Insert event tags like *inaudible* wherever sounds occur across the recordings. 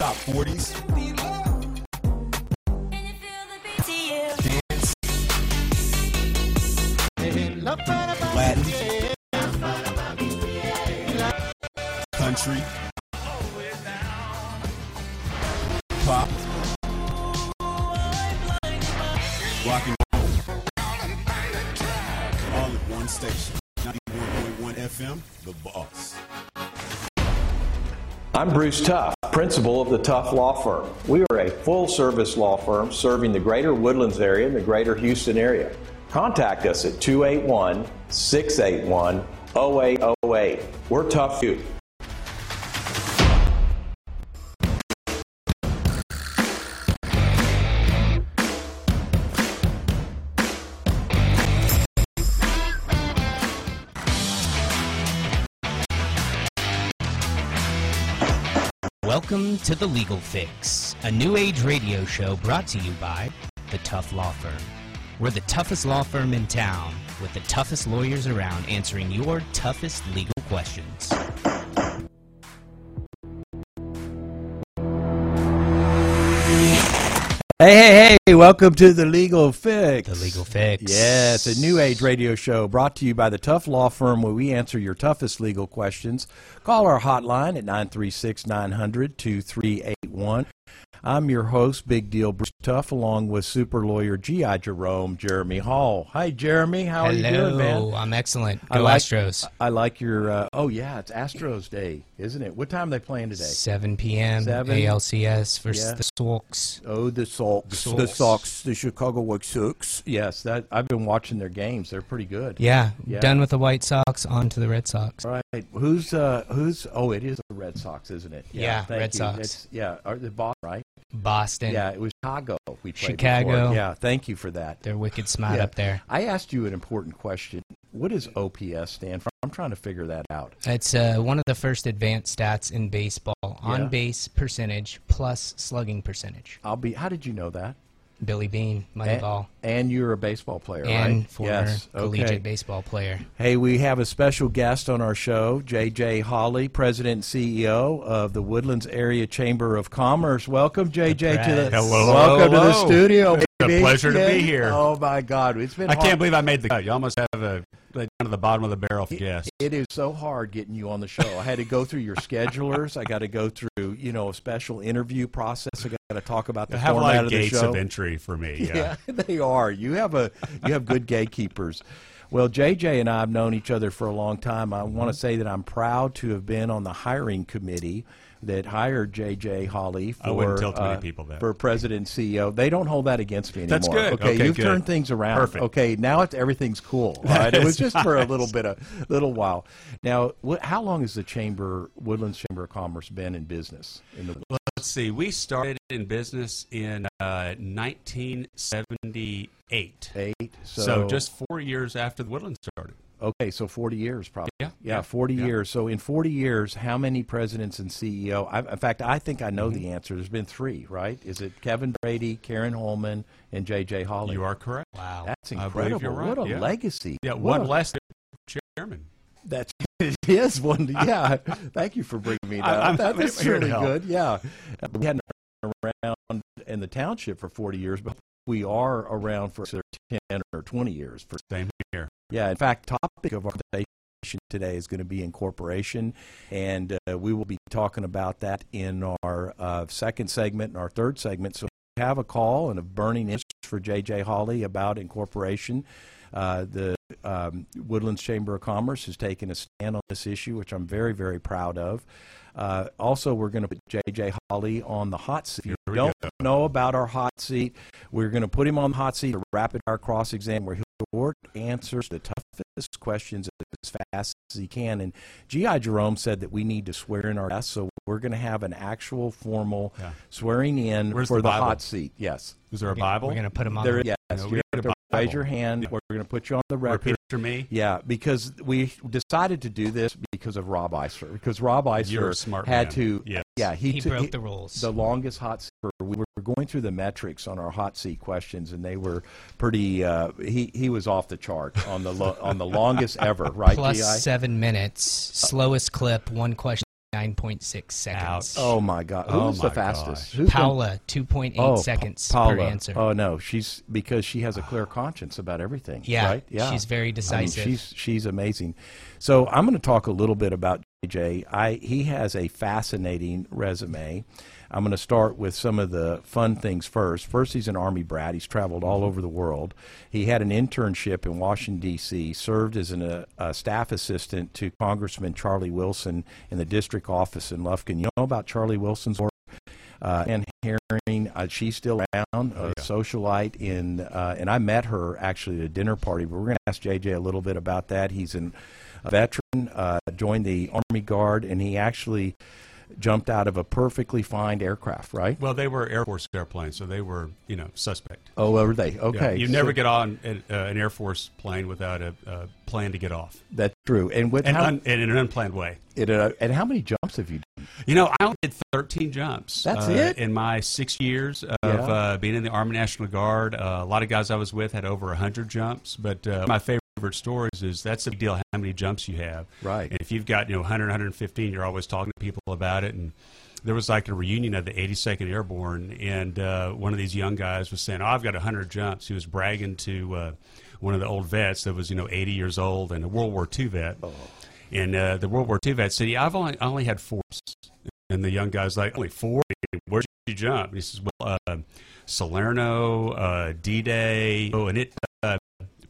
top 40s, dance, Latin, country, pop, rock and roll, all at one station. 91.1 FM, The Boss. I'm Bruce Tuff, principal of the Tuff Law Firm. We are a full service law firm serving the greater Woodlands area and the greater Houston area. Contact us at 281 681 0808. We're tough you. Welcome to The Legal Fix, a new age radio show brought to you by the Tuff Law Firm. We're the toughest law firm in town with the toughest lawyers around answering your toughest legal questions. Hey, hey, hey, welcome to the Legal Fix. The Legal Fix. Yes, a new age radio show brought to you by the Tuff Law Firm where we answer your toughest legal questions. Call our hotline at 936 900 2381. I'm your host, Big Deal Bruce Tuff, along with super lawyer G.I. Jerome, Jeremy Hall. Hi, Jeremy. How Hello, are you doing, man? I'm excellent. I Go like- Astros. I like your, uh, oh, yeah, it's Astros Day, isn't it? What time are they playing today? 7 p.m. Seven. ALCS versus Yeah. the Sox. Oh, the Sox, the Sox. The Chicago White Sox. Yes, that I've been watching their games. They're pretty good. Yeah, Yeah. done with the White Sox, on to the Red Sox. All right. Who's uh who's oh it is the Red Sox, isn't it? Yeah, thank Red you. Sox. It's, yeah, are the Boston, right? Boston. Yeah, it was Chicago. We played Chicago. before. Yeah, thank you for that. They're wicked smart Yeah. up there. I asked you an important question. What does OPS stand for? I'm trying to figure that out. It's uh, one of the first advanced stats in baseball. On base percentage plus slugging percentage. I'll be. How did you know that? Billy Beane, And, Moneyball, and you're a baseball player, and right? former yes. collegiate Okay. baseball player. Hey, we have a special guest on our show, JJ Hollie, President and CEO of the Woodlands Area Chamber of Commerce. Welcome, JJ, to the Hello, welcome to the hello. studio. It's a pleasure to be here. Oh my God, it's been. I hard. can't believe I made the cut. You almost have a like, down to the bottom of the barrel for guests. It is so hard getting you on the show. I had to go through your schedulers. I got to go through, you know, a special interview process. I got to talk about the They have format of of the gates show. of entry for me. *laughs* Yeah. Yeah, *laughs* they are. You have a you have good gatekeepers. Well, JJ and I have known each other for a long time. I want to mm-hmm. say that I'm proud to have been on the hiring committee that hired JJ Hollie for tell too many uh, for president and CEO. They don't hold that against me anymore. That's good. Okay, Okay, you've good. turned things around. Perfect. Okay, now it's everything's cool. All *laughs* right, it was just for a little bit, a little while. Now, what, how long has the chamber, Woodlands Chamber of Commerce, been in business? In the Let's see. We started in business in uh, 1978. eight, So, just four years after the Woodlands started. Okay, so 40 years probably. Yeah, Yeah, yeah, 40 yeah. years. So in 40 years, how many presidents and CEO? I, in fact, I think I know Mm-hmm. the answer. There's been three, right? Is it Kevin Brady, Karen Holman, and J.J. Hollie? You are correct. Wow. That's incredible. right, What a yeah. legacy. Yeah, What one a- less chairman. That's *laughs* it is one. Yeah. Thank you for bringing me *laughs* I- that. That- here really good. Yeah. We hadn't been around in the township for 40 years, but we are around for 10 or 20 years for Same here. Yeah, in fact, topic of our conversation today is going to be incorporation, and uh, we will be talking about that in our uh, second segment and our third segment. So, if you have a call and a burning interest for J.J. Hollie about incorporation. Uh, the um, Woodlands Chamber of Commerce has taken a stand on this issue, which I'm very, very proud of. Uh, also, we're going to put J.J. Hollie on the hot seat. If you don't go. know about our hot seat, we're going to put him on the hot seat, a rapid fire cross exam, where he'll short answers the toughest questions as fast as he can. And G.I. Jerome said that we need to swear in our guests, so we're going to have an actual formal Yeah. swearing in Where's for the the, hot seat. Yes. Is there a Bible? We're going to put him on. There, the- yes. No, we you need have a to raise your hand. We're going to put you on the record. Repeat after me. Yeah, because we decided to do this because of Rob Iser. Because Rob Iser smart had man. to. Yes. Yeah, he, He took- broke the rules. The longest hot seat. We were going through the metrics on our hot seat questions, and they were pretty. Uh, he he was off the chart on the lo- on the longest ever. Right, Plus Gi? seven minutes. Slowest clip, one question 9.6 seconds. Oh my God! Oh Who's my the fastest? gosh. Who's been- Paula, 2.8 Oh, Pa- seconds Paula. per answer. Oh no, she's because she has a clear *sighs* conscience about everything. Yeah, right? Yeah, she's very I mean, decisive. she's she's amazing. So I'm going to talk a little bit about JJ. I he has a fascinating resume. I'm going to start with some of the fun things first. First, he's an Army brat. He's traveled all over the world. He had an internship in Washington, D.C., served as an, uh, a staff assistant to Congressman Charlie Wilson in the district office in Lufkin. You know about Charlie Wilson's work? uh, Ann Herring. Uh, she's still around, a socialite in, uh, and I met her actually at a dinner party. But we're going to ask JJ a little bit about that. He's an, a veteran, uh, joined the Army Guard, and he actually jumped out of a perfectly fine aircraft. Right? Well, they were Air Force airplanes, so they were, you know, suspect. Oh, were they? Yeah, Okay, you so never get on an, uh, an Air Force plane without a, a plan to get off, That's true. And what? and, how, un, and in an unplanned way. it, uh, and how many jumps have you done? You know, I only did 13 jumps. That's uh, it? In my six years of Yeah. uh, being in the Army National Guard, uh, a lot of guys I was with had over 100 jumps. But uh, my favorite stories is that's a big deal how many jumps you have. Right. And if you've got, you know, 100, 115, you're always talking to people about it. And there was like a reunion of the 82nd Airborne, and uh, one of these young guys was saying, "Oh, I've got 100 jumps." He was bragging to uh, one of the old vets that was, you know, 80 years old and a World War II vet. Oh. And uh, the World War II vet said, "Yeah, I've only I only had four." And the young guy's like, "Only four? Where'd you jump?" And he says, "Well, uh, Salerno, uh, D-Day, oh, and it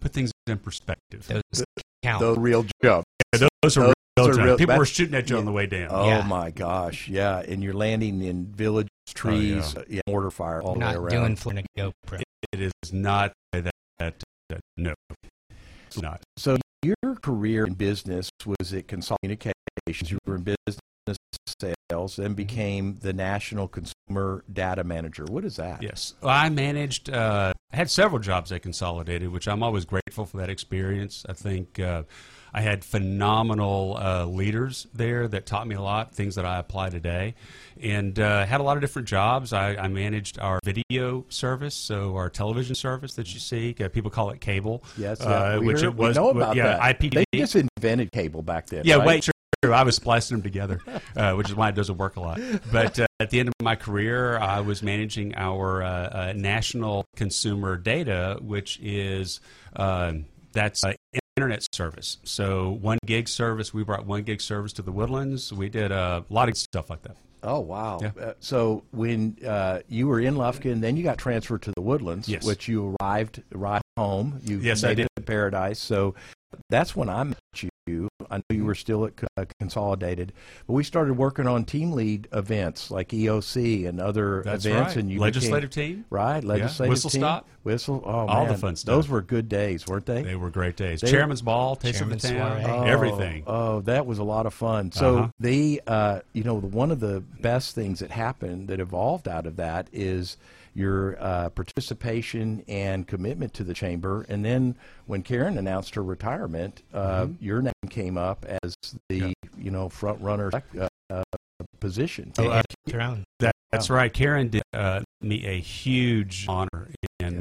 put things in perspective. Those count. The real jump. Yeah, those are those real are real- People were shooting at you on the way down. Oh Yeah. my gosh, yeah! And you're landing in villages, trees, uh, yeah. mortar fire all the way not around. doing Florida GoPro. It is not that, that, that no, it's not. So your career in business was at Consol Communications. You were in business sales, and became the national consumer data manager. What is that? Yes, Well, I managed. Uh, I had several jobs at Consolidated, which I'm always grateful for that experience. I think uh, I had phenomenal uh, leaders there that taught me a lot, things that I apply today, and uh, had a lot of different jobs. I, I managed our video service, so our television service that you see. Uh, people call it cable. Yes, uh, yeah, which heard- it was. know about yeah, that. IPTV. They just invented cable back then. Yeah, right? wait, sure. I was splicing them together, uh, which is why it doesn't work a lot. But uh, at the end of my career, I was managing our uh, uh, national consumer data, which is um that's uh, internet service. So one gig service, we brought one gig service to the Woodlands. We did a lot of stuff like that. Oh wow! Yeah. Uh, so when uh, you were in Lufkin, then you got transferred to the Woodlands, Yes. which you arrived right home. You Yes, I made did. it to Paradise. So that's when I met you. I knew you were still at uh, Consolidated, but we started working on team lead events like EOC and other That's events, right. and you Legislative became, team. right? Legislative Whistle team, stop. whistle. Oh All the fun stuff. Those were good days, weren't they? They were great days. They- Chairman's Ball, Taste Chairman's of the Town, Oh, everything. Oh, that was a lot of fun. So Uh-huh. they, uh, you know, one of the best things that happened that evolved out of that is your uh, participation and commitment to the chamber. And then when Karen announced her retirement, uh, your name came up as the, you know, front runner uh, uh, position. Oh, uh, Throne. That, that's right. Karen did uh, me a huge honor, and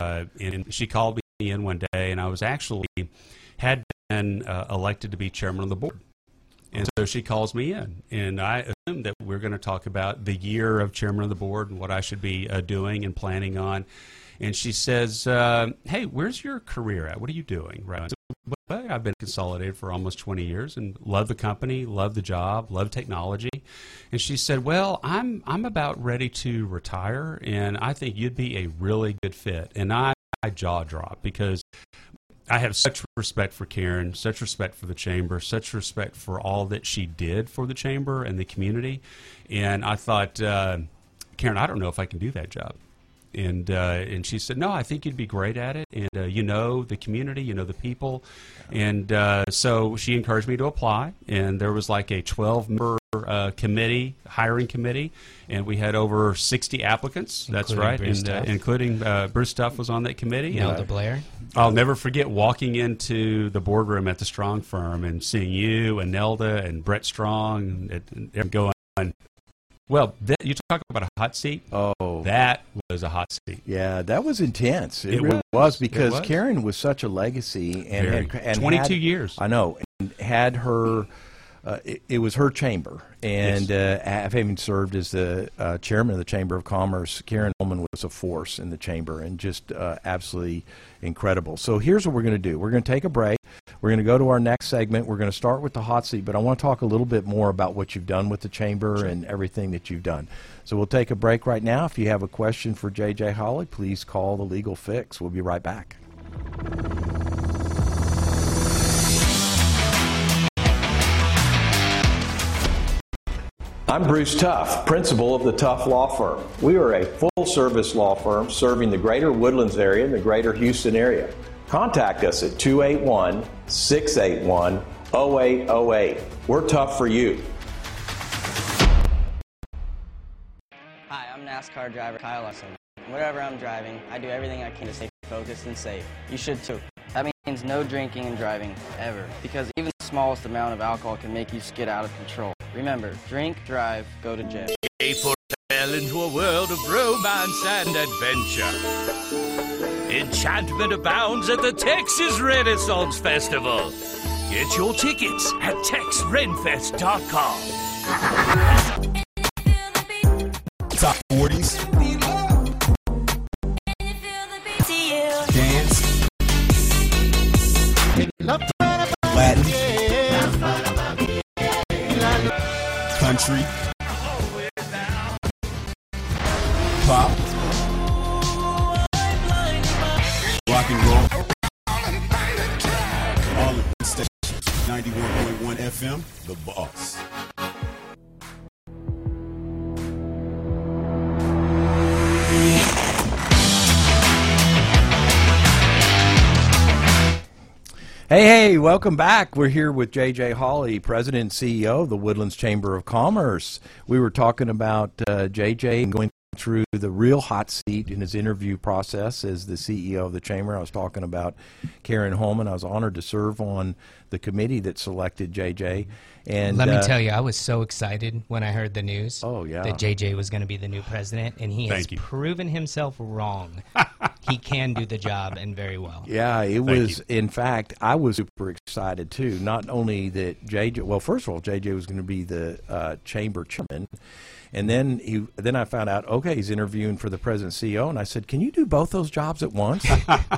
uh, and she called me in one day, and I was actually had been uh, elected to be chairman of the board, and so she calls me in, and I assume that we're going to talk about the year of chairman of the board and what I should be uh, doing and planning on. And she says, uh, "Hey, where's your career at? What are you doing?" Right. Said, well, I've been consolidated for almost 20 years and love the company, love the job, love technology. And she said, "Well, I'm I'm about ready to retire, and I think you'd be a really good fit." And I, I jaw dropped because I have such respect for Karen, such respect for the chamber, such respect for all that she did for the chamber and the community. And I thought, uh, Karen, I don't know if I can do that job. And uh, and she said, no, I think you'd be great at it, and uh, you know the community, you know the people, and uh, so she encouraged me to apply. And there was like a twelve member uh, committee, hiring committee, and we had over sixty applicants. That's right, Bruce and, uh, including uh, Bruce Tuff was on that committee. Nelda Blair. I'll never forget walking into the boardroom at the Strong firm and seeing you and Nelda and Brett Strong and, and going, well, that, you talk about a hot seat. Oh, That was a hot seat. yeah, that was intense. It, It really was. because It was. Karen was such a legacy and, had, and 22 had- years. I know, and had her uh, it, it was her chamber, and Yes. uh, having served as the uh, chairman of the Chamber of Commerce, Karen Holman was a force in the chamber and just uh, absolutely incredible. So here's what we're going to do: we're going to take a break. We're going to go to our next segment. We're going to start with the hot seat, but I want to talk a little bit more about what you've done with the chamber and everything that you've done. So we'll take a break right now. If you have a question for JJ Hollie, please call the Legal Fix. We'll be right back. I'm Bruce Tuff, principal of the Tuff Law Firm. We are a full service law firm serving the greater Woodlands area and the greater Houston area. Contact us at 281 681 0808. We're tough for you. Hi, I'm NASCAR driver Kyle Larson. Wherever I'm driving, I do everything I can to stay focused and safe. You should too. That means no drinking and driving, ever. Because even the smallest amount of alcohol can make you skid out of control. Remember, drink, drive, go to jail. April fell into a world of romance and adventure. Enchantment abounds at the Texas Renaissance Festival. Get your tickets at texrenfest.com. Top 40s. Dance. Latin. Country. 91.1 The Boss. Hey, hey, welcome back. We're here with JJ Hollie, President and CEO of the Woodlands Chamber of Commerce. We were talking about uh, JJ going through the real hot seat in his interview process as the CEO of the Chamber. I was talking about Karen Holman. I was honored to serve on the committee that selected JJ. And Let me uh, tell you, I was so excited when I heard the news. Oh, yeah. that JJ was going to be the new president, and he has you. proven himself wrong. *laughs* he can do the job and very well. Yeah, it was. In fact, I was super excited too. Not only that JJ. Well, first of all, JJ was going to be the uh, chamber chairman, and then he. Then I found out. Okay, he's interviewing for the president CEO, and I said, "Can you do both those jobs at once?"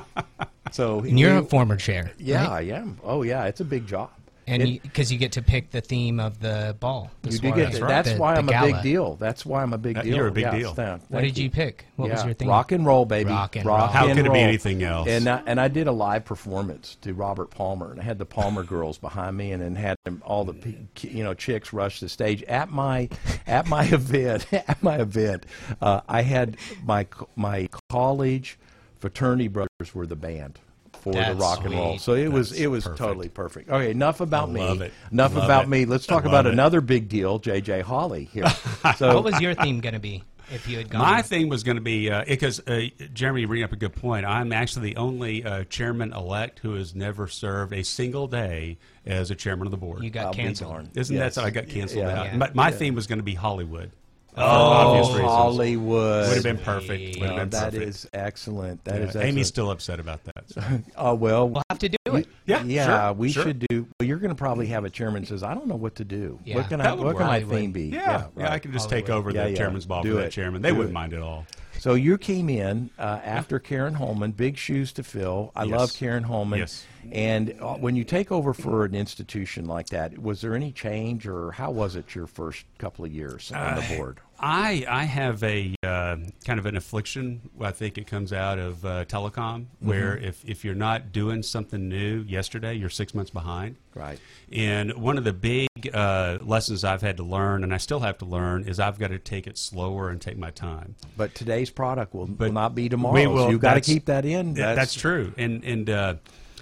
*laughs* so And you're he- a former chair, Yeah, right? I am. Oh, yeah, it's a big job. And because you, get to pick the theme of the ball. The you do soiree, get. That's the- why the I'm a big deal. That's why I'm a big deal. you're a big Yeah, deal. thank- What thank did you pick? What was your theme? Rock and roll, baby. Rock and Rock roll. How and could it be anything else? And I, and I did a live performance to Robert Palmer, and I had the Palmer girls behind me, and then had them, all the you know chicks rush the stage at my at my *laughs* event. *laughs* At my event, uh, I had my my college fraternity brothers were the band. For the That's rock and roll, sweet. so it was it was perfect. totally perfect. Okay, enough about I me. it. Enough Love about it. me. Let's talk about it. another big deal, JJ Hollie here. *laughs* So What was your theme going to be if you had gone? My thing was going to be because uh, Jeremy, you bring up a good point. I'm actually the only uh, chairman elect who has never served a single day as a chairman of the board. you got I'll canceled. Isn't Yes. that so I got canceled Yeah. out? Yeah. But my theme was going to be Hollywood. uh, Oh, obvious reasons. Hollywood. Would have been perfect. Would have been that perfect. is excellent. That Yeah, is excellent. Amy's still upset about that. So. Oh *laughs* well. We'll have to do it. Yeah, yeah, sure, we sure. should do. Well, you're going to probably have a chairman says, "I don't know what to do. Yeah, what can I? that would What can work. my Hollywood. theme be? Yeah, yeah, I can just take over Yeah, the yeah. chairman's ball Do for it. the chairman. They Do wouldn't it. mind at all. So you came in uh, after Karen Holman, big shoes to fill. I Yes. love Karen Holman. Yes. And uh, when you take over for an institution like that, was there any change, or how was it your first couple of years on Uh, the board? I I have a uh, kind of an affliction. I think it comes out of uh, telecom, where Mm-hmm. if, if you're not doing something new yesterday, you're six months behind. Right. And one of the big uh, lessons I've had to learn, and I still have to learn, is I've got to take it slower and take my time. But today's product will, But will not be we tomorrow's. will- You've got to keep that in. Yeah, that's, true. And and uh,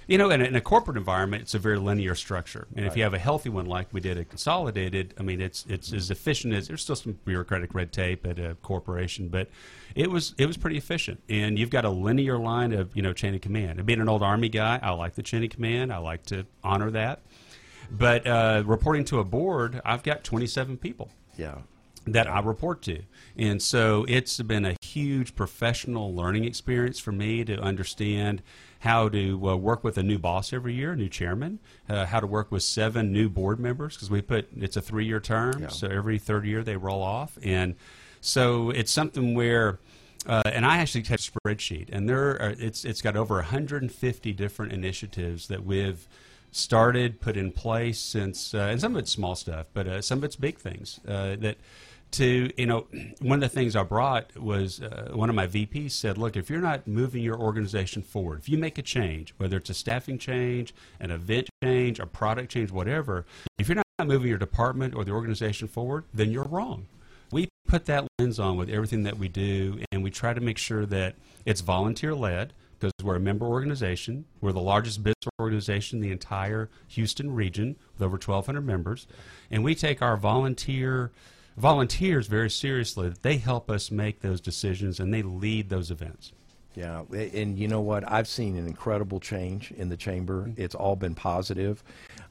you know, in a, in a corporate environment, it's a very linear structure. And if you have a healthy one like we did at Consolidated, I mean, it's it's as efficient as there's still some bureaucratic red tape at a corporation, but it was it was pretty efficient. And you've got a linear line of you know chain of command. And being an old Army guy, I like the chain of command. I like to honor that. But uh, reporting to a board, I've got 27 people. Yeah. that I report to. And so it's been a huge professional learning experience for me to understand how to uh, work with a new boss every year, a new chairman, uh, how to work with seven new board members because we put it's a three year term, Yeah. so every third year they roll off. And so it's something where. Uh, and I actually have a spreadsheet, and there are, it's it's got over 150 different initiatives that we've started, put in place since, uh, and some of it's small stuff, but uh, some of it's big things uh, that to you know one of the things i brought was uh, one of my vps said look if you're not moving your organization forward if you make a change whether it's a staffing change an event change a product change whatever if you're not moving your department or the organization forward then you're wrong. We put that lens on with everything that we do and we try to make sure that it's volunteer led because we're a member organization. We're the largest business organization in the entire houston region with over 1200 members. And we take our volunteer volunteers very seriously that they help us make those decisions and they lead those events Yeah, and you know what? I've seen an incredible change in the chamber. It's all been positive.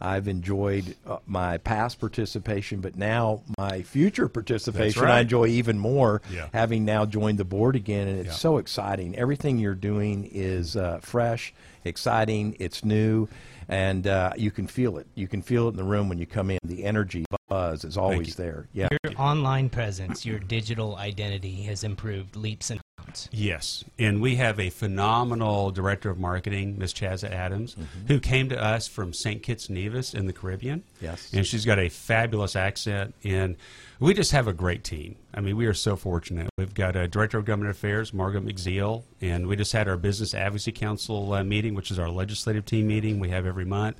I've enjoyed uh, my past participation, but now my future participation, I enjoy even more. Yeah. Having now joined the board again, and it's Yeah. so exciting. Everything you're doing is uh, fresh, exciting. It's new, and uh, you can feel it. You can feel it in the room when you come in. The energy buzz is always there. Yeah. Your online presence, your digital identity has improved leaps and bounds. Yes, and we have a phenomenal director of marketing, Miss Chazza Adams, who came to us from St. Kitts Nevis in the Caribbean. Yes. and she's got a fabulous accent, and we just have a great team. I mean, we are so fortunate. We've got a director of government affairs, Margot McZeal, and we just had our business advocacy council uh, meeting, which is our legislative team meeting we have every month.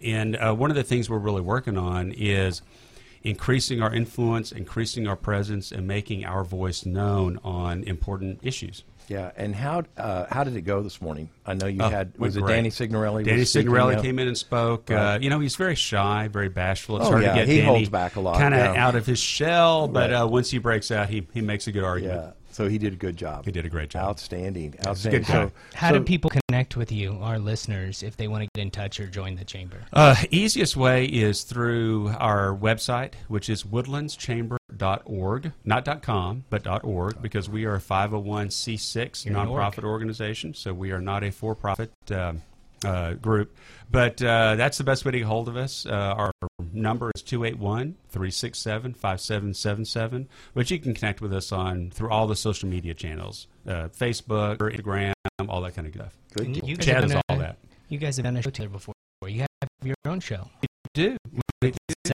And uh, one of the things we're really working on is increasing our influence, increasing our presence, and making our voice known on important issues. Yeah, and how uh, how did it go this morning? I know you Oh, had went was it great. Danny Signorelli? Danny Signorelli came in and spoke. Uh, you know, he's very shy, very bashful. It's Oh, hard yeah, to get he Danny holds back a lot, kind of yeah. out of his shell, but Right. uh, once he breaks out, he, he makes a good argument. Yeah, so he did a good job. He did a great job. Outstanding, outstanding. good. So, How so- do people connect with you, our listeners, if they want to get in touch or join the chamber? Uh, easiest way is through our website, which is woodlandschamber.org, not .com, but .org, because we are a 501c6 You're nonprofit organization, so we are not a for-profit um uh, group. But uh, that's the best way to get hold of us. Uh, our number is 281-367-5777, but you can connect with us on through all the social media channels, uh, Facebook, Instagram, all that kind of stuff. Good. And you guys Chad have is done all a- that. You guys have done a show together before. You have your own show. do.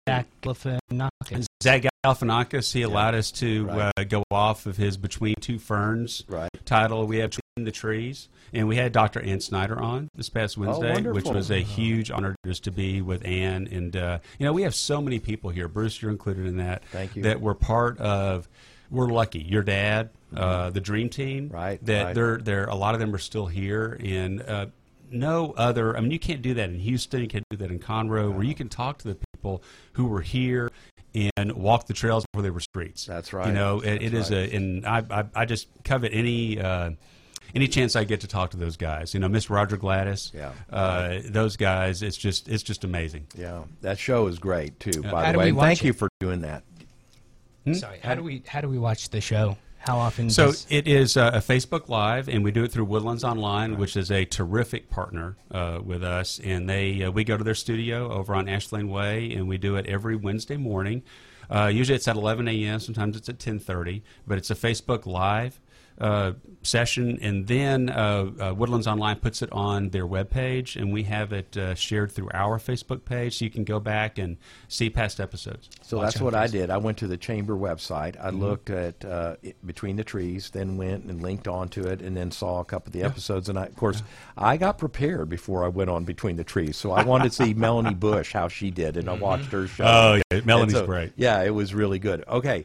Zach Galifianakis. Zach Galifianakis, he allowed us to Right. uh, go off of his Between Two Ferns Right. title. We have Between the Trees. And we had Dr. Ann Snyder on this past Wednesday, which Oh, wonderful. was a huge honor just to be with Ann. And, uh, you know, we have so many people here. Bruce, you're included in that. Thank you. That we're part of. We're lucky. Your dad, uh, the Dream Team. Right, That right. they're, they're, a lot of them are still here. And, uh, no other. I mean, you can't do that in Houston. You can't do that in Conroe, where you can talk to the people who were here and walk the trails before they were streets. That's right. You know, it, it That's is a, and I, I, I just covet any. Uh, any chance I get to talk to those guys, you know, Miss Roger Galatas, Yeah. uh, those guys, it's just, it's just amazing. Yeah, that show is great too. By How the way, we And watch thank it? you for doing that. Sorry. How do we how do we watch the show? How often? So does- it is uh, a Facebook Live, and we do it through Woodlands Online, which is a terrific partner uh, with us. And they uh, we go to their studio over on Ashland Way, and we do it every Wednesday morning. Uh, usually it's at 11 a.m. Sometimes it's at 10:30, but it's a Facebook Live uh, session, and then uh, uh, Woodlands Online puts it on their webpage, and we have it uh, shared through our Facebook page, so you can go back and see past episodes. So Watch that's on what I did. I went to the chamber website. Mm-hmm. I looked at uh, it, between the trees, then went and linked onto it, and then saw a couple of the episodes. And I, of course, I got prepared before I went on between the trees. So I wanted to see *laughs* Melanie Bush how she did, and I watched her show. Oh, yeah, Melanie's so- great. Yeah, it was really good. Okay.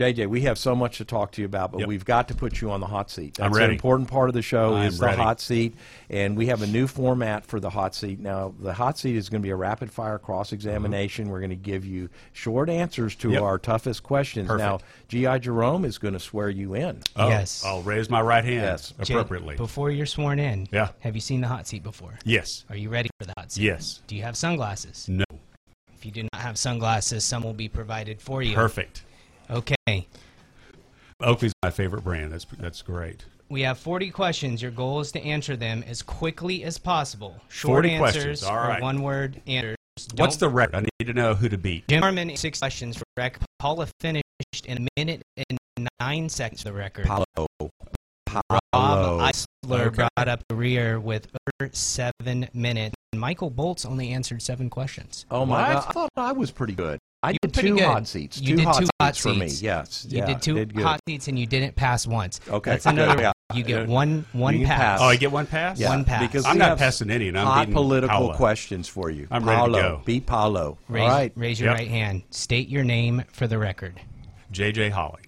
JJ, we have so much to talk to you about, but Yep. we've got to put you on the hot seat. That's I'm an ready. important part of the show I'm is the ready. hot seat, and we have a new format for the hot seat. Now, the hot seat is going to be a rapid fire cross examination. We're going to give you short answers to Mm-hmm. Yep. our toughest questions. Perfect. Now, GI Jerome is going to swear you in. Oh, Yes. I'll raise my right hand Yes. Jay, appropriately. before you're sworn in. Yeah. Have you seen the hot seat before? yes. Are you ready for the hot seat? Yes. Do you have sunglasses? No. If you do not have sunglasses, some will be provided for you. Perfect. Okay. Oakley's my favorite brand. That's that's great. We have 40 questions. Your goal is to answer them as quickly as possible. Short 40 answers questions. All or one word answers. What's the record? I need to know who to beat. Jim Harmon, six questions for rec. Paula finished in a minute and nine seconds the record. Paulo. Rob Paulo. Eisler Okay. brought up the rear with over seven minutes. Michael Boltz only answered seven questions. Oh my What? God! I thought I was pretty good. I You did were two good. hot seats. You two did hot two seats hot seats for me. Yes. You yeah, did two did hot seats and you didn't pass once. Okay. That's another. *laughs* Yeah. You get one one You pass. pass. Oh, I get one pass. Yeah, One pass. Because I'm not passing any, and I'm hot political Paula. questions for you. I'm ready to Paulo. go. Beat Paulo. Raise, All right. raise your Yep. right hand. State your name for the record. JJ Hollie.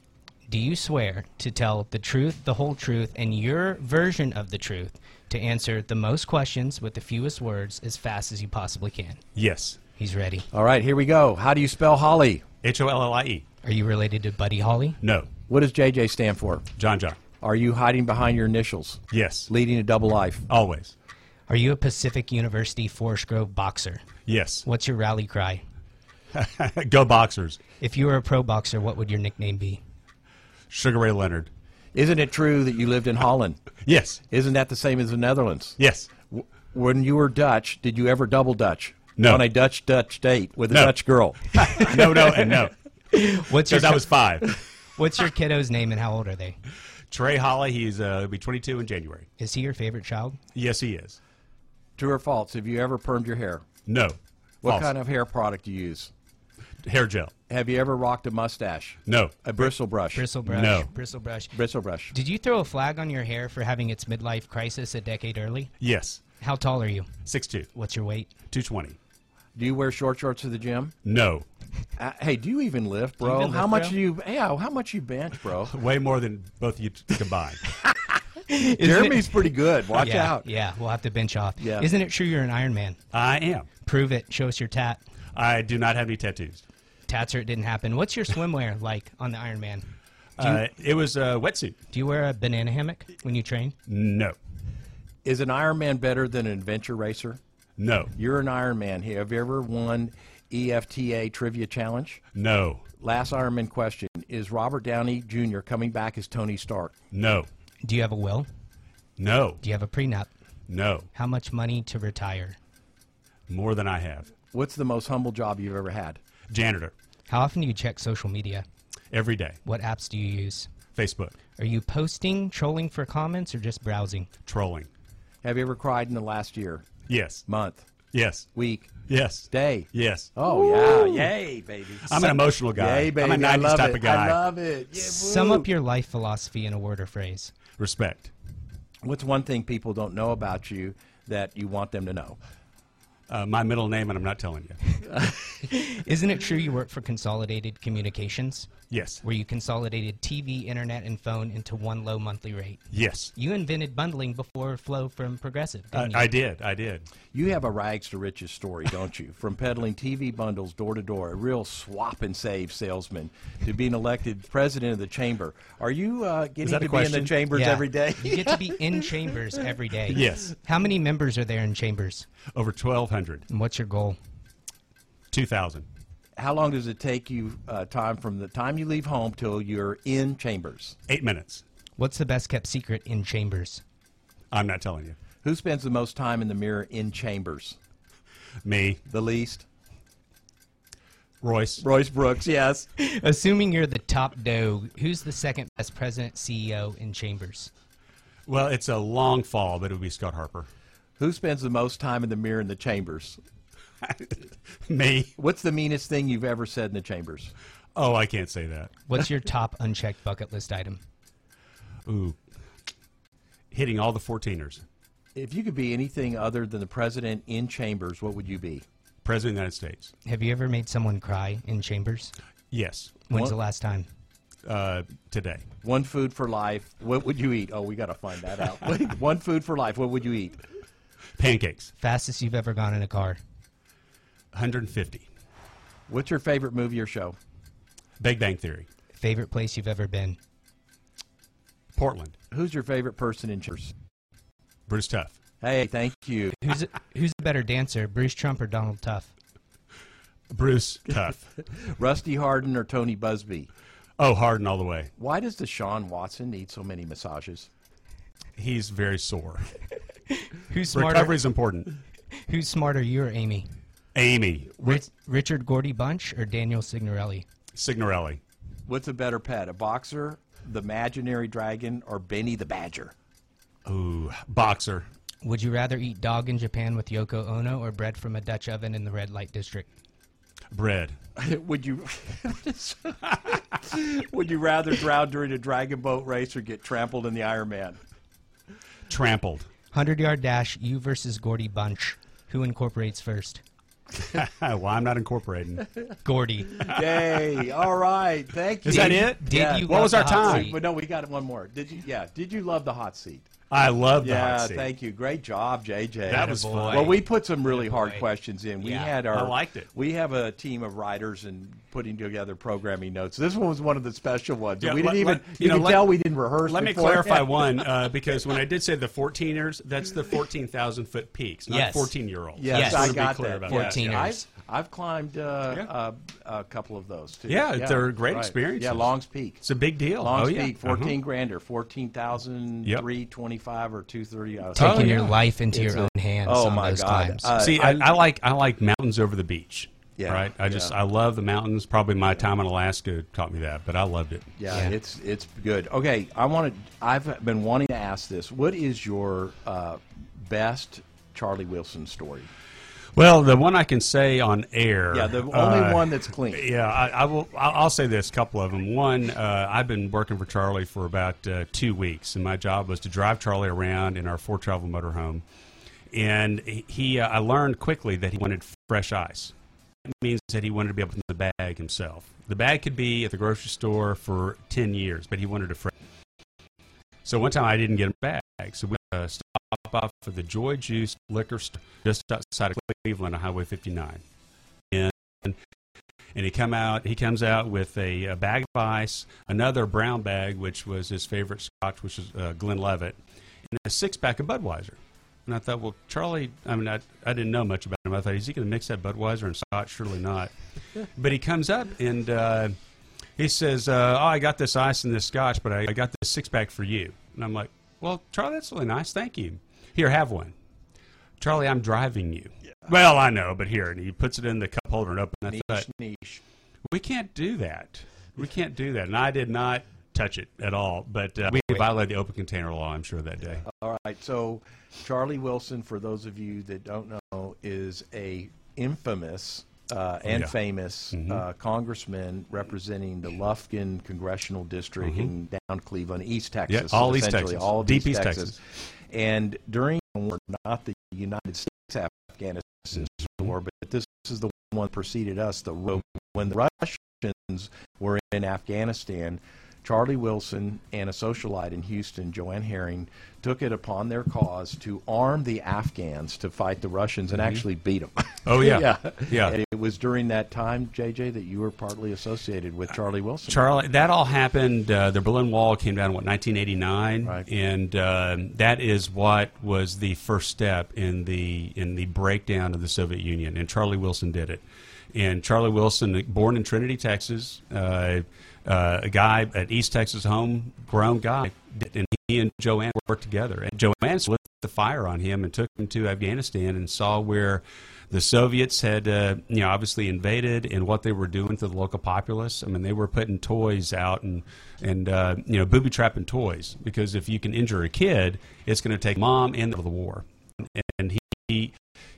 Do you swear to tell the truth, the whole truth, and your version of the truth to answer the most questions with the fewest words as fast as you possibly can? Yes. He's ready. All right. Here we go. How do you spell Hollie? H O L L I E. Are you related to Buddy Holly? No. What does JJ stand for? John John. Are you hiding behind your initials? Yes. Leading a double life. Always. Are you a Pacific University Forest Grove boxer? Yes. What's your rally cry? *laughs* Go Boxers. If you were a pro boxer, what would your nickname be? Sugar Ray Leonard. Isn't it true that you lived in Holland? *laughs* Yes. Isn't that the same as the Netherlands? Yes. W- When you were Dutch, did you ever double Dutch? No. On a Dutch Dutch date with a No. Dutch girl. *laughs* no, no, and no. What's your Because I was five. What's your kiddo's name and how old are they? Trey Hollie, he's uh, he'll be 22 in January. Is he your favorite child? Yes, he is. True or false? Have you ever permed your hair? No. What False. kind of hair product do you use? hair gel? Have you ever rocked a mustache? No. A bristle brush? Bristle brush. No. Bristle brush. Bristle brush. Did you throw a flag on your hair for having its midlife crisis a decade early? Yes. How tall are you? 6'2", What's your weight? 220. Do you wear short shorts to the gym? No. Uh, hey, do you even lift, bro? even how much bro? do you? Yeah, how much you bench, bro? *laughs* Way more than both of you t- combined. *laughs* Jeremy's pretty good. Watch yeah, out. Yeah, we'll have to bench off. Yeah. Isn't it true you're an Iron Man? I am. Prove it. Show us your tat. I do not have any tattoos. Tats or it didn't happen. What's your swimwear *laughs* like on the Iron Man? Uh, it was a wetsuit. Do you wear a banana hammock when you train? No. Is an Ironman better than an adventure racer? No. You're an Ironman. Have you ever won EFTA Trivia Challenge? No. Last Ironman question: Is Robert Downey Jr. coming back as Tony Stark? No. Do you have a will? No. Do you have a prenup? No. How much money to retire? More than I have. What's the most humble job you've ever had? Janitor. How often do you check social media? Every day. What apps do you use? Facebook. Are you posting, trolling for comments, or just browsing? Trolling. Have you ever cried in the last year, Yes. month, Yes. week, Yes. day? Yes. Oh yeah, yay, baby! I'm an emotional guy. Yay, baby! I'm a 90s type it. of guy. I love it. Yeah, Sum up your life philosophy in a word or phrase. Respect. What's one thing people don't know about you that you want them to know? Uh, my middle name, and I'm not telling you. *laughs* Isn't it true you work for Consolidated Communications, Yes. where you consolidated TV, internet, and phone into one low monthly rate? Yes. You invented bundling before Flo from Progressive, I, didn't you? I did. I did. You have a rags to riches story, don't you? From peddling TV bundles door to door, a real swap and save salesman, to being elected president of the chamber. Are you uh, getting to a be in the question? chambers Yeah. every day? you get to be *laughs* in chambers every day. Yes. How many members are there in chambers? Over 1,200. And what's your goal? 2,000. How long does it take you uh, time from the time you leave home till you're in chambers? Eight minutes. What's the best kept secret in chambers? I'm not telling you. Who spends the most time in the mirror in chambers? Me. The least? Royce. Royce Brooks, yes. *laughs* Assuming you're the top doe, who's the second best president CEO in chambers? Well, it's a long fall, but it would be Scott Harper. Who spends the most time in the mirror in the chambers? *laughs* Me. What's the meanest thing you've ever said in the chambers? Oh, I can't say that. What's your *laughs* top unchecked bucket list item? Ooh. Hitting all the 14ers. If you could be anything other than the president in chambers, what would you be? President of the United States. Have you ever made someone cry in chambers? Yes. When's What? the last time? Uh, today. One food for life. What would you eat? Oh, we got to find that out. *laughs* One food for life. What would you eat? Pancakes. Fastest you've ever gone in a car? 150. What's your favorite movie or show? Big Bang Theory. Favorite place you've ever been? Portland. Who's your favorite person in chambers? Bruce Tuff. Hey, thank you. Who's a, who's a better dancer, Bruce Trump or Donald Tuff? Bruce Tuff. *laughs* Rusty Hardin or Tony Buzbee? Oh, Hardin all the way. Why does Deshaun Watson need so many massages? He's very sore. Who's smarter? Recovery's important. *laughs* Who's smarter, you or Amy? Amy Rich, Richard Gordy Bunch or Daniel Signorelli? Signorelli. What's a better pet, a boxer, the imaginary dragon, or Benny the Badger? Ooh, boxer. Would you rather eat dog in Japan with Yoko Ono or bread from a Dutch oven in the red light district? Bread. *laughs* would you *laughs* would you rather drown during a dragon boat race or get trampled in the Iron Man? Trampled. 100 yard dash, you versus Gordy Bunch. Who incorporates first? *laughs* well, I'm not incorporating. Gordy. Yay! All right, thank you. Is that it? Did Yeah. you What love was our time? But no, we got one more. Did you? Yeah. Did you love the hot seat? I love the Yeah, hot seat. Yeah, thank you. Great job, JJ. That was fun. Well, we put some really hard questions in. We Yeah. had our. I liked it. We have a team of writers and putting together programming notes. This one was one of the special ones. Yeah, we didn't even. let- you you know, can let- tell we didn't rehearse. Let me clarify *laughs* one uh, because when I did say the 14ers, that's the 14,000 foot peaks, not Yes. 14 year olds. Yes, Yes. I to be got clear that. about Yeah. 14ers. I've, I've climbed uh, Yeah. uh, a couple of those too. Yeah, yeah they're great right. experiences. Yeah, Long's Peak. It's a big deal. Long's oh, yeah. Peak, 14 Uh-huh. grander, 14,000, Yep. 325 or 230. I was Taking Oh, your yeah. life into It's your a- own hands Oh, on my those God. climbs. Uh, See, I, I like I like mountains over the beach. Yeah, Right. I just. I love the mountains. Probably my time in Alaska taught me that, but I loved it. Yeah, Yeah. it's it's good. Okay, I want to. I've been wanting to ask this. What is your uh, best Charlie Wilson story? Well, the one I can say on air. Yeah, the only uh, one that's clean. Yeah, I, I will. I'll, I'll say this: a couple of them. One, uh, I've been working for Charlie for about uh, two weeks, and my job was to drive Charlie around in our four travel motorhome. And he, uh, I learned quickly that he wanted fresh ice. Means that he wanted to be able to open the bag himself. The bag could be at the grocery store for ten years, but he wanted a fresh. So one time I didn't get a bag, so we uh, stopped off at the Joy Juice liquor store just outside of Cleveland on Highway 59 and and he come out. He comes out with a, a bag of ice, another brown bag, which was his favorite Scotch, which is uh, Glenlivet, and a six pack of Budweiser. And I thought, well, Charlie. I mean, I, I didn't know much about him. I thought, is he going to mix that Budweiser and Scotch? Surely not. *laughs* but he comes up and uh, he says, uh, "Oh, I got this ice and this Scotch, but I, I got this six pack for you." And I'm like, "Well, Charlie, that's really nice. Thank you. Here, have one." Charlie, I'm driving you. Well, I know, but here, and he puts it in the cup holder and opens it. Niche, thought, niche. we can't do that. We can't do that. And I did not touch it at all. But uh, we violated the open container law, I'm sure, that day. All right. So, Charlie Wilson, for those of you that don't know, is a infamous uh, and yeah. famous uh, congressman representing the Lufkin congressional district in down Cleveland, East Texas. Yeah, all East Texas. all of Deep East East Texas. Texas. And during the war, not the United States Afghanistan war, but this is the one that preceded us. The when the Russians were in Afghanistan, Charlie Wilson and a socialite in Houston, Joanne Herring, took it upon their cause to arm the Afghans to fight the Russians and actually beat them. *laughs* Oh, yeah. *laughs* yeah. Yeah. And it was during that time, JJ, that you were partly associated with Charlie Wilson. Charlie, that all happened. Uh, the Berlin Wall came down in what 1989, Right. and uh, that is what was the first step in the in the breakdown of the Soviet Union. And Charlie Wilson did it. And Charlie Wilson, born in Trinity, Texas, uh, uh, a guy at East Texas, homegrown guy, and he and Joanne worked together. And Joanne lit the fire on him and took him to Afghanistan and saw where the Soviets had, uh, you know, obviously invaded and what they were doing to the local populace. I mean, they were putting toys out and and uh, you know booby trapping toys because if you can injure a kid, it's going to take mom and the war. And he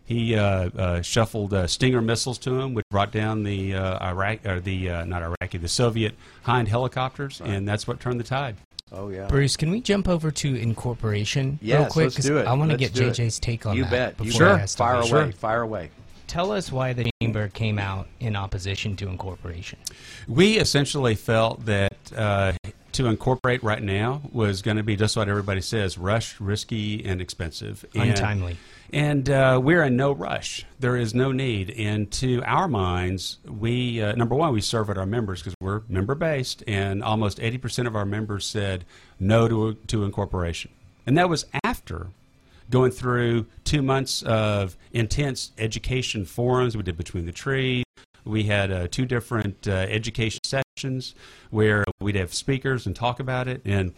he uh, uh, shuffled uh, Stinger missiles to him, which brought down the uh, Iraq or the uh, not Iraqi, the Soviet Hind helicopters, and that's what turned the tide. Oh yeah. Bruce, can we jump over to incorporation real Yes, quick? let's 'Cause do it. I want to get do it. JJ's take on you that. bet. You before I bet. ask Fire the- away. Fire away. Tell us why the chamber came out in opposition to incorporation. We essentially felt that uh, to incorporate right now was going to be just what everybody says: rushed, risky, and expensive, and, Untimely. And uh, we're in no rush. There is no need. And to our minds, we uh, number one, we serve at our members because we're member based, and almost eighty percent of our members said no to to incorporation, and that was after going through two months of intense education forums we did between the trees We had uh, two different uh, education sessions where we'd have speakers and talk about it. And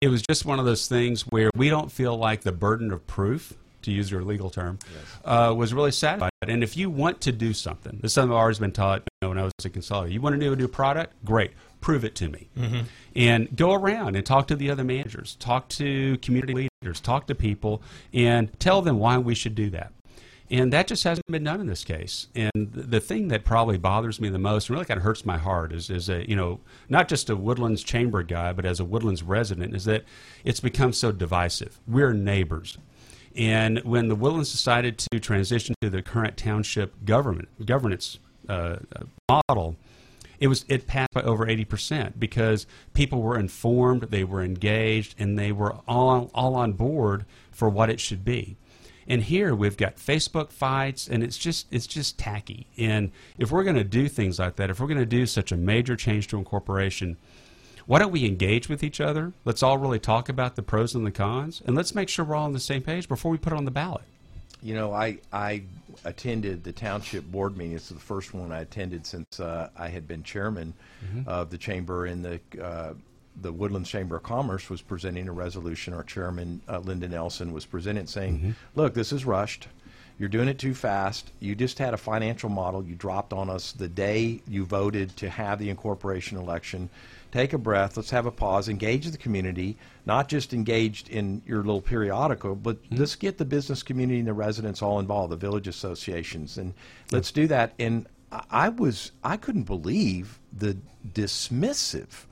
it was just one of those things where we don't feel like the burden of proof, to use your legal term, uh, was really satisfied. And if you want to do something, this is something I've always been taught you know, when I was a consultant. You want to do a new product? Great. Prove it to me. And go around and talk to the other managers, talk to community leaders, talk to people, and tell them why we should do that. And that just hasn't been done in this case. And the thing that probably bothers me the most, and really kind of hurts my heart, is, is a you know not just a Woodlands Chamber guy, but as a Woodlands resident, is that it's become so divisive. We're neighbors, and when the Woodlands decided to transition to the current township government governance uh, uh, model, it was it passed by over 80% because people were informed, they were engaged, and they were all all on board for what it should be. And here we've got Facebook fights, and it's just it's just tacky. And if we're going to do things like that, if we're going to do such a major change to a corporation, why don't we engage with each other? Let's all really talk about the pros and the cons, and let's make sure we're all on the same page before we put it on the ballot. You know, I I attended the township board meeting. It's the first one I attended since uh, I had been chairman of the chamber. And the uh, the Woodlands Chamber of Commerce was presenting a resolution. Our chairman, uh, Linda Nelson, was presenting saying, "Look, this is rushed. You're doing it too fast. You just had a financial model you dropped on us the day you voted to have the incorporation election. Take a breath. Let's have a pause. Engage the community, not just engaged in your little periodical, but mm-hmm. let's get the business community and the residents all involved, the village associations, and let's do that. And I was I couldn't believe the dismissive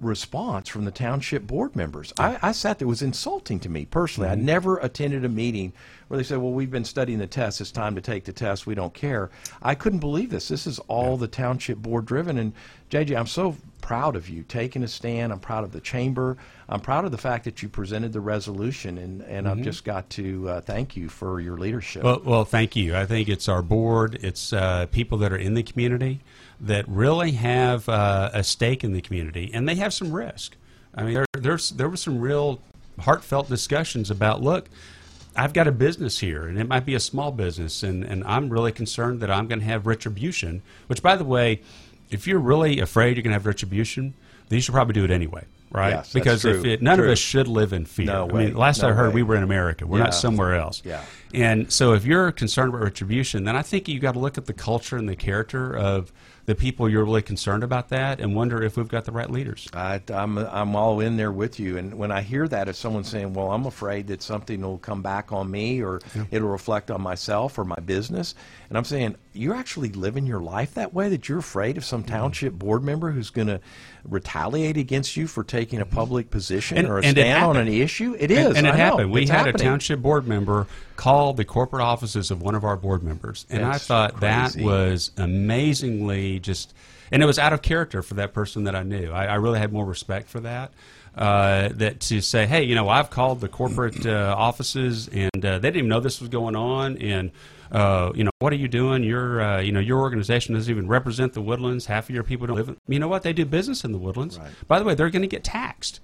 response from the township board members. I, I sat there; it was insulting to me personally. I mm-hmm. never attended a meeting where they said, "Well, we've been studying the test. It's time to take the test. We don't care." I couldn't believe this. This is all the township board driven. And JJ, I'm so proud of you taking a stand. I'm proud of the chamber. I'm proud of the fact that you presented the resolution, and, and I've just got to uh, thank you for your leadership. Well, well, thank you. I think it's our board, it's uh, people that are in the community that really have uh, a stake in the community, and they have some risk. I mean, there, there's there were some real heartfelt discussions about look. I've got a business here, and it might be a small business, and, and I'm really concerned that I'm going to have retribution. Which, by the way, if you're really afraid you're going to have retribution, then you should probably do it anyway, right? Yes, that's because if it, none True. of us should live in fear. No I mean, last No I heard, way. we were in America. We're Yeah. not somewhere else. Yeah. And so, if you're concerned about retribution, then I think you've got to look at the culture and the character of the people you're really concerned about that, and wonder if we've got the right leaders. I, I'm I'm all in there with you, and when I hear that, if someone's saying, "Well, I'm afraid that something will come back on me, or it'll reflect on myself or my business," and I'm saying, "You're actually living your life that way. That you're afraid of some Mm-hmm. township board member who's going to retaliate against you for taking a public position And- or a stand on an issue. It is, And, and it I know. happened. We It's had a township board member call the corporate offices of one of our board members, and That's I thought that was amazingly just, and it was out of character for that person that I knew. I, I really had more respect for that. Uh, that to say, hey, you know, I've called the corporate uh, offices, and uh, they didn't even know this was going on, and uh, you know, what are you doing? Your, uh, you know, your organization doesn't even represent the Woodlands. Half of your people don't live. In, you know what? They do business in the Woodlands. By the way, they're going to get taxed.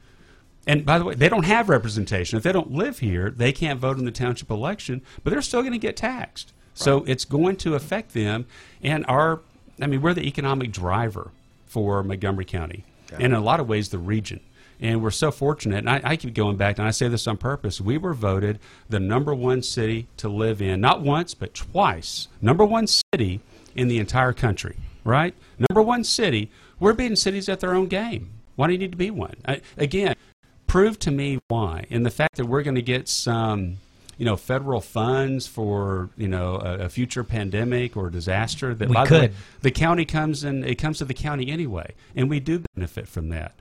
And by the way, they don't have representation. If they don't live here, they can't vote in the township election, but they're still going to get taxed. So it's going to affect them. And our, I mean, we're the economic driver for Montgomery County, and in a lot of ways, the region. And we're so fortunate, and I, I keep going back, and I say this on purpose. We were voted the number one city to live in, not once, but twice. Number one city in the entire country, right? Number one city. We're beating cities at their own game. Why do you need to be one? I, again, prove to me why. And the fact that we're going to get some, you know, federal funds for, you know, a, a future pandemic or disaster that We by the way, the county comes and it comes to the county anyway, and we do benefit from that.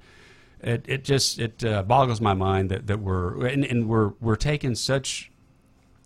It, it just it uh, boggles my mind that, that we're and, and we're we're taking such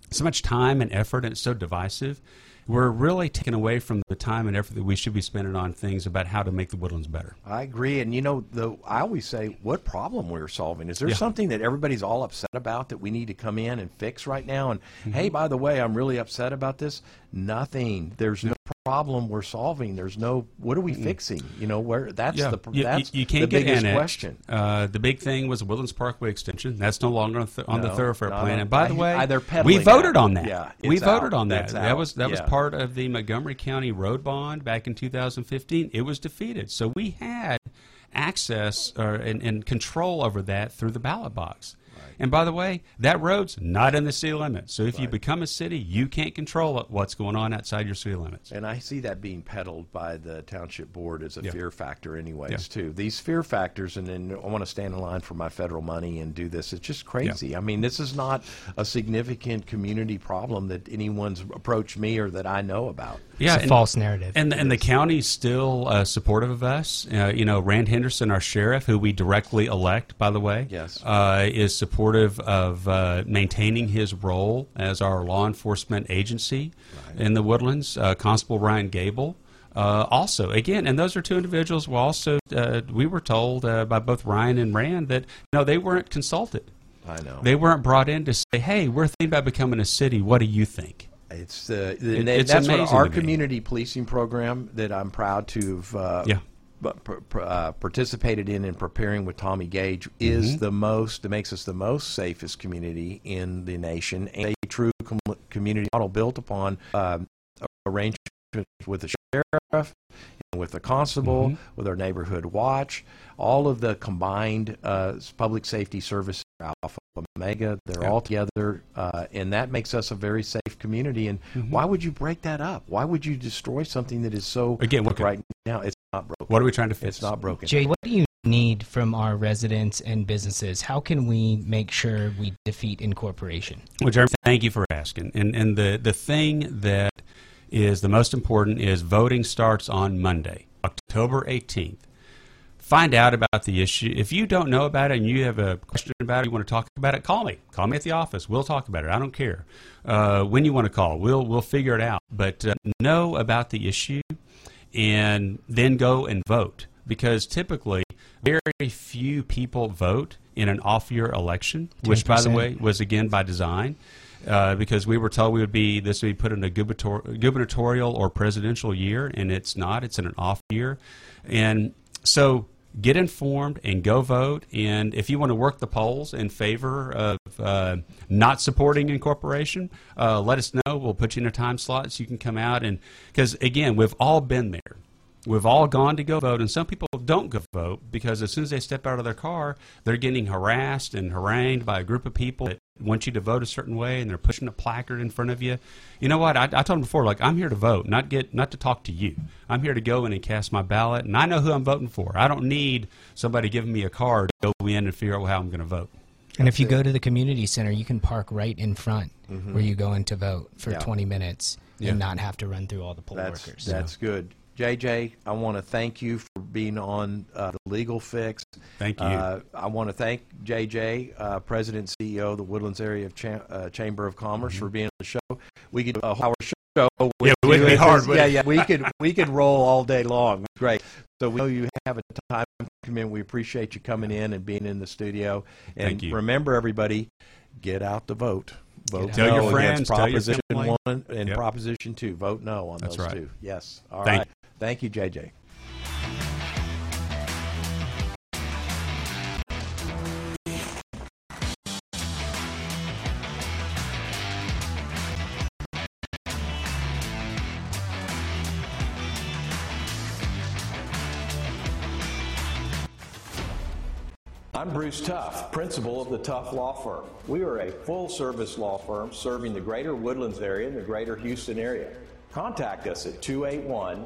so much time and effort, and it's so divisive. We're really taking away from the time and effort that we should be spending on things about how to make the woodlands better. I agree, and you know, the I always say, what problem we're solving? Is there Yeah. something that everybody's all upset about that we need to come in and fix right now? And Mm-hmm. hey, by the way, I'm really upset about this. Nothing. There's no problem we're solving. There's no what are we fixing? You know, where that's Yeah, the that's you, you can't the get biggest annexed. question. Uh, the big thing was the Woodlands Parkway extension. That's no longer on, th- on the thoroughfare plan. And by the way, I- we voted that. on that. Yeah, we voted out. on that. That out. was that was part of the Montgomery County road bond back in 2015. It was defeated, so we had access or, and, and control over that through the ballot box. And by the way, that road's not in the city limits. So if you become a city, you can't control it- what's going on outside your city limits. And I see that being peddled by the township board as a Yeah. fear factor, anyways, Yeah. too. These fear factors, and then I want to stand in line for my federal money and do this. It's just crazy. I mean, this is not a significant community problem that anyone's approached me or that I know about. It's a and- false narrative. And and the county's still uh, supportive of us. Uh, you know, Rand Henderson, our sheriff, who we directly elect, by the way, Yes. uh, is supportive of uh, maintaining his role as our law enforcement agency in the Woodlands. Uh, Constable Ryan Gable. Uh, also, again, and those are two individuals. We also uh, we were told uh, by both Ryan and Rand that no, they weren't consulted. I know. They weren't brought in to say, "Hey, we're thinking about becoming a city. What do you think?" It's uh, It- it's that's what our community policing program that I'm proud to have uh, Yeah. pr- pr- uh, participated in and preparing with Tommy Gage is Mm-hmm. the most that makes us the most safest community in the nation and a true com- community model built upon um, arrangements with the sheriff and with the constable, Mhm. with our neighborhood watch, all of the combined uh, public safety services, Alpha Omega, they're Yeah. all together, uh, and that makes us a very safe community. And why would you break that up? Why would you destroy something that is so Again, what- right now? It's not broken. What are we trying to fix? It's not broken. Jay, what do you need from our residents and businesses? How can we make sure we defeat incorporation? Well, Jeremy, thank you for asking. And and the the thing that is the most important is voting starts on Monday, October 18th. Find out about the issue. If you don't know about it and you have a question about it, you want to talk about it, call me. Call me at the office. We'll talk about it. I don't care uh, when you want to call. We'll we'll figure it out. But uh, know about the issue, and then go and vote because typically very few people vote in an off-year election, which, by the way, was again by design. Uh, because we were told we would be this would be put in a gubernator- gubernatorial or presidential year, and it's not. It's in an off year, and so get informed and go vote. And if you want to work the polls in favor of uh, not supporting incorporation, uh, let us know. We'll put you in a time slot so you can come out and because again, we've all been there. We've all gone to go vote, and some people don't go vote because as soon as they step out of their car, they're getting harassed and harangued by a group of people that want you to vote a certain way, and they're pushing a placard in front of you. You know what? I, I told them before, like I'm here to vote, not get, not to talk to you. I'm here to go in and cast my ballot, and I know who I'm voting for. I don't need somebody giving me a card to go in and figure out how I'm going to vote. And if you go to the community center, you can park right in front mm-hmm. where you go in to vote for Yeah. 20 minutes Yeah. and not have to run through all the poll That's workers. that's good. JJ, I want to thank you for being on uh, the Legal Fix. Thank you. Uh, I want to thank JJ, uh, President and CEO of the Woodlands Area of Cha- uh, Chamber of Commerce, for being on the show. We could uh, our show. With Mm-hmm. Yeah, it would be hard, Yeah, yeah. We could we could roll all day long. Great. So we know you have a time commitment. We appreciate you coming in and being in the studio. And Thank you. remember, everybody, get out to vote. Vote. Tell no your friends, tell your Proposition family. One and Yep. Proposition Two. Vote no on That's those right. two. Yes. All Thank right. Thank you, JJ. I'm Bruce Tuff, principal of the Tuff Law Firm. We are a full service law firm serving the greater Woodlands area and the greater Houston area. Contact us at 281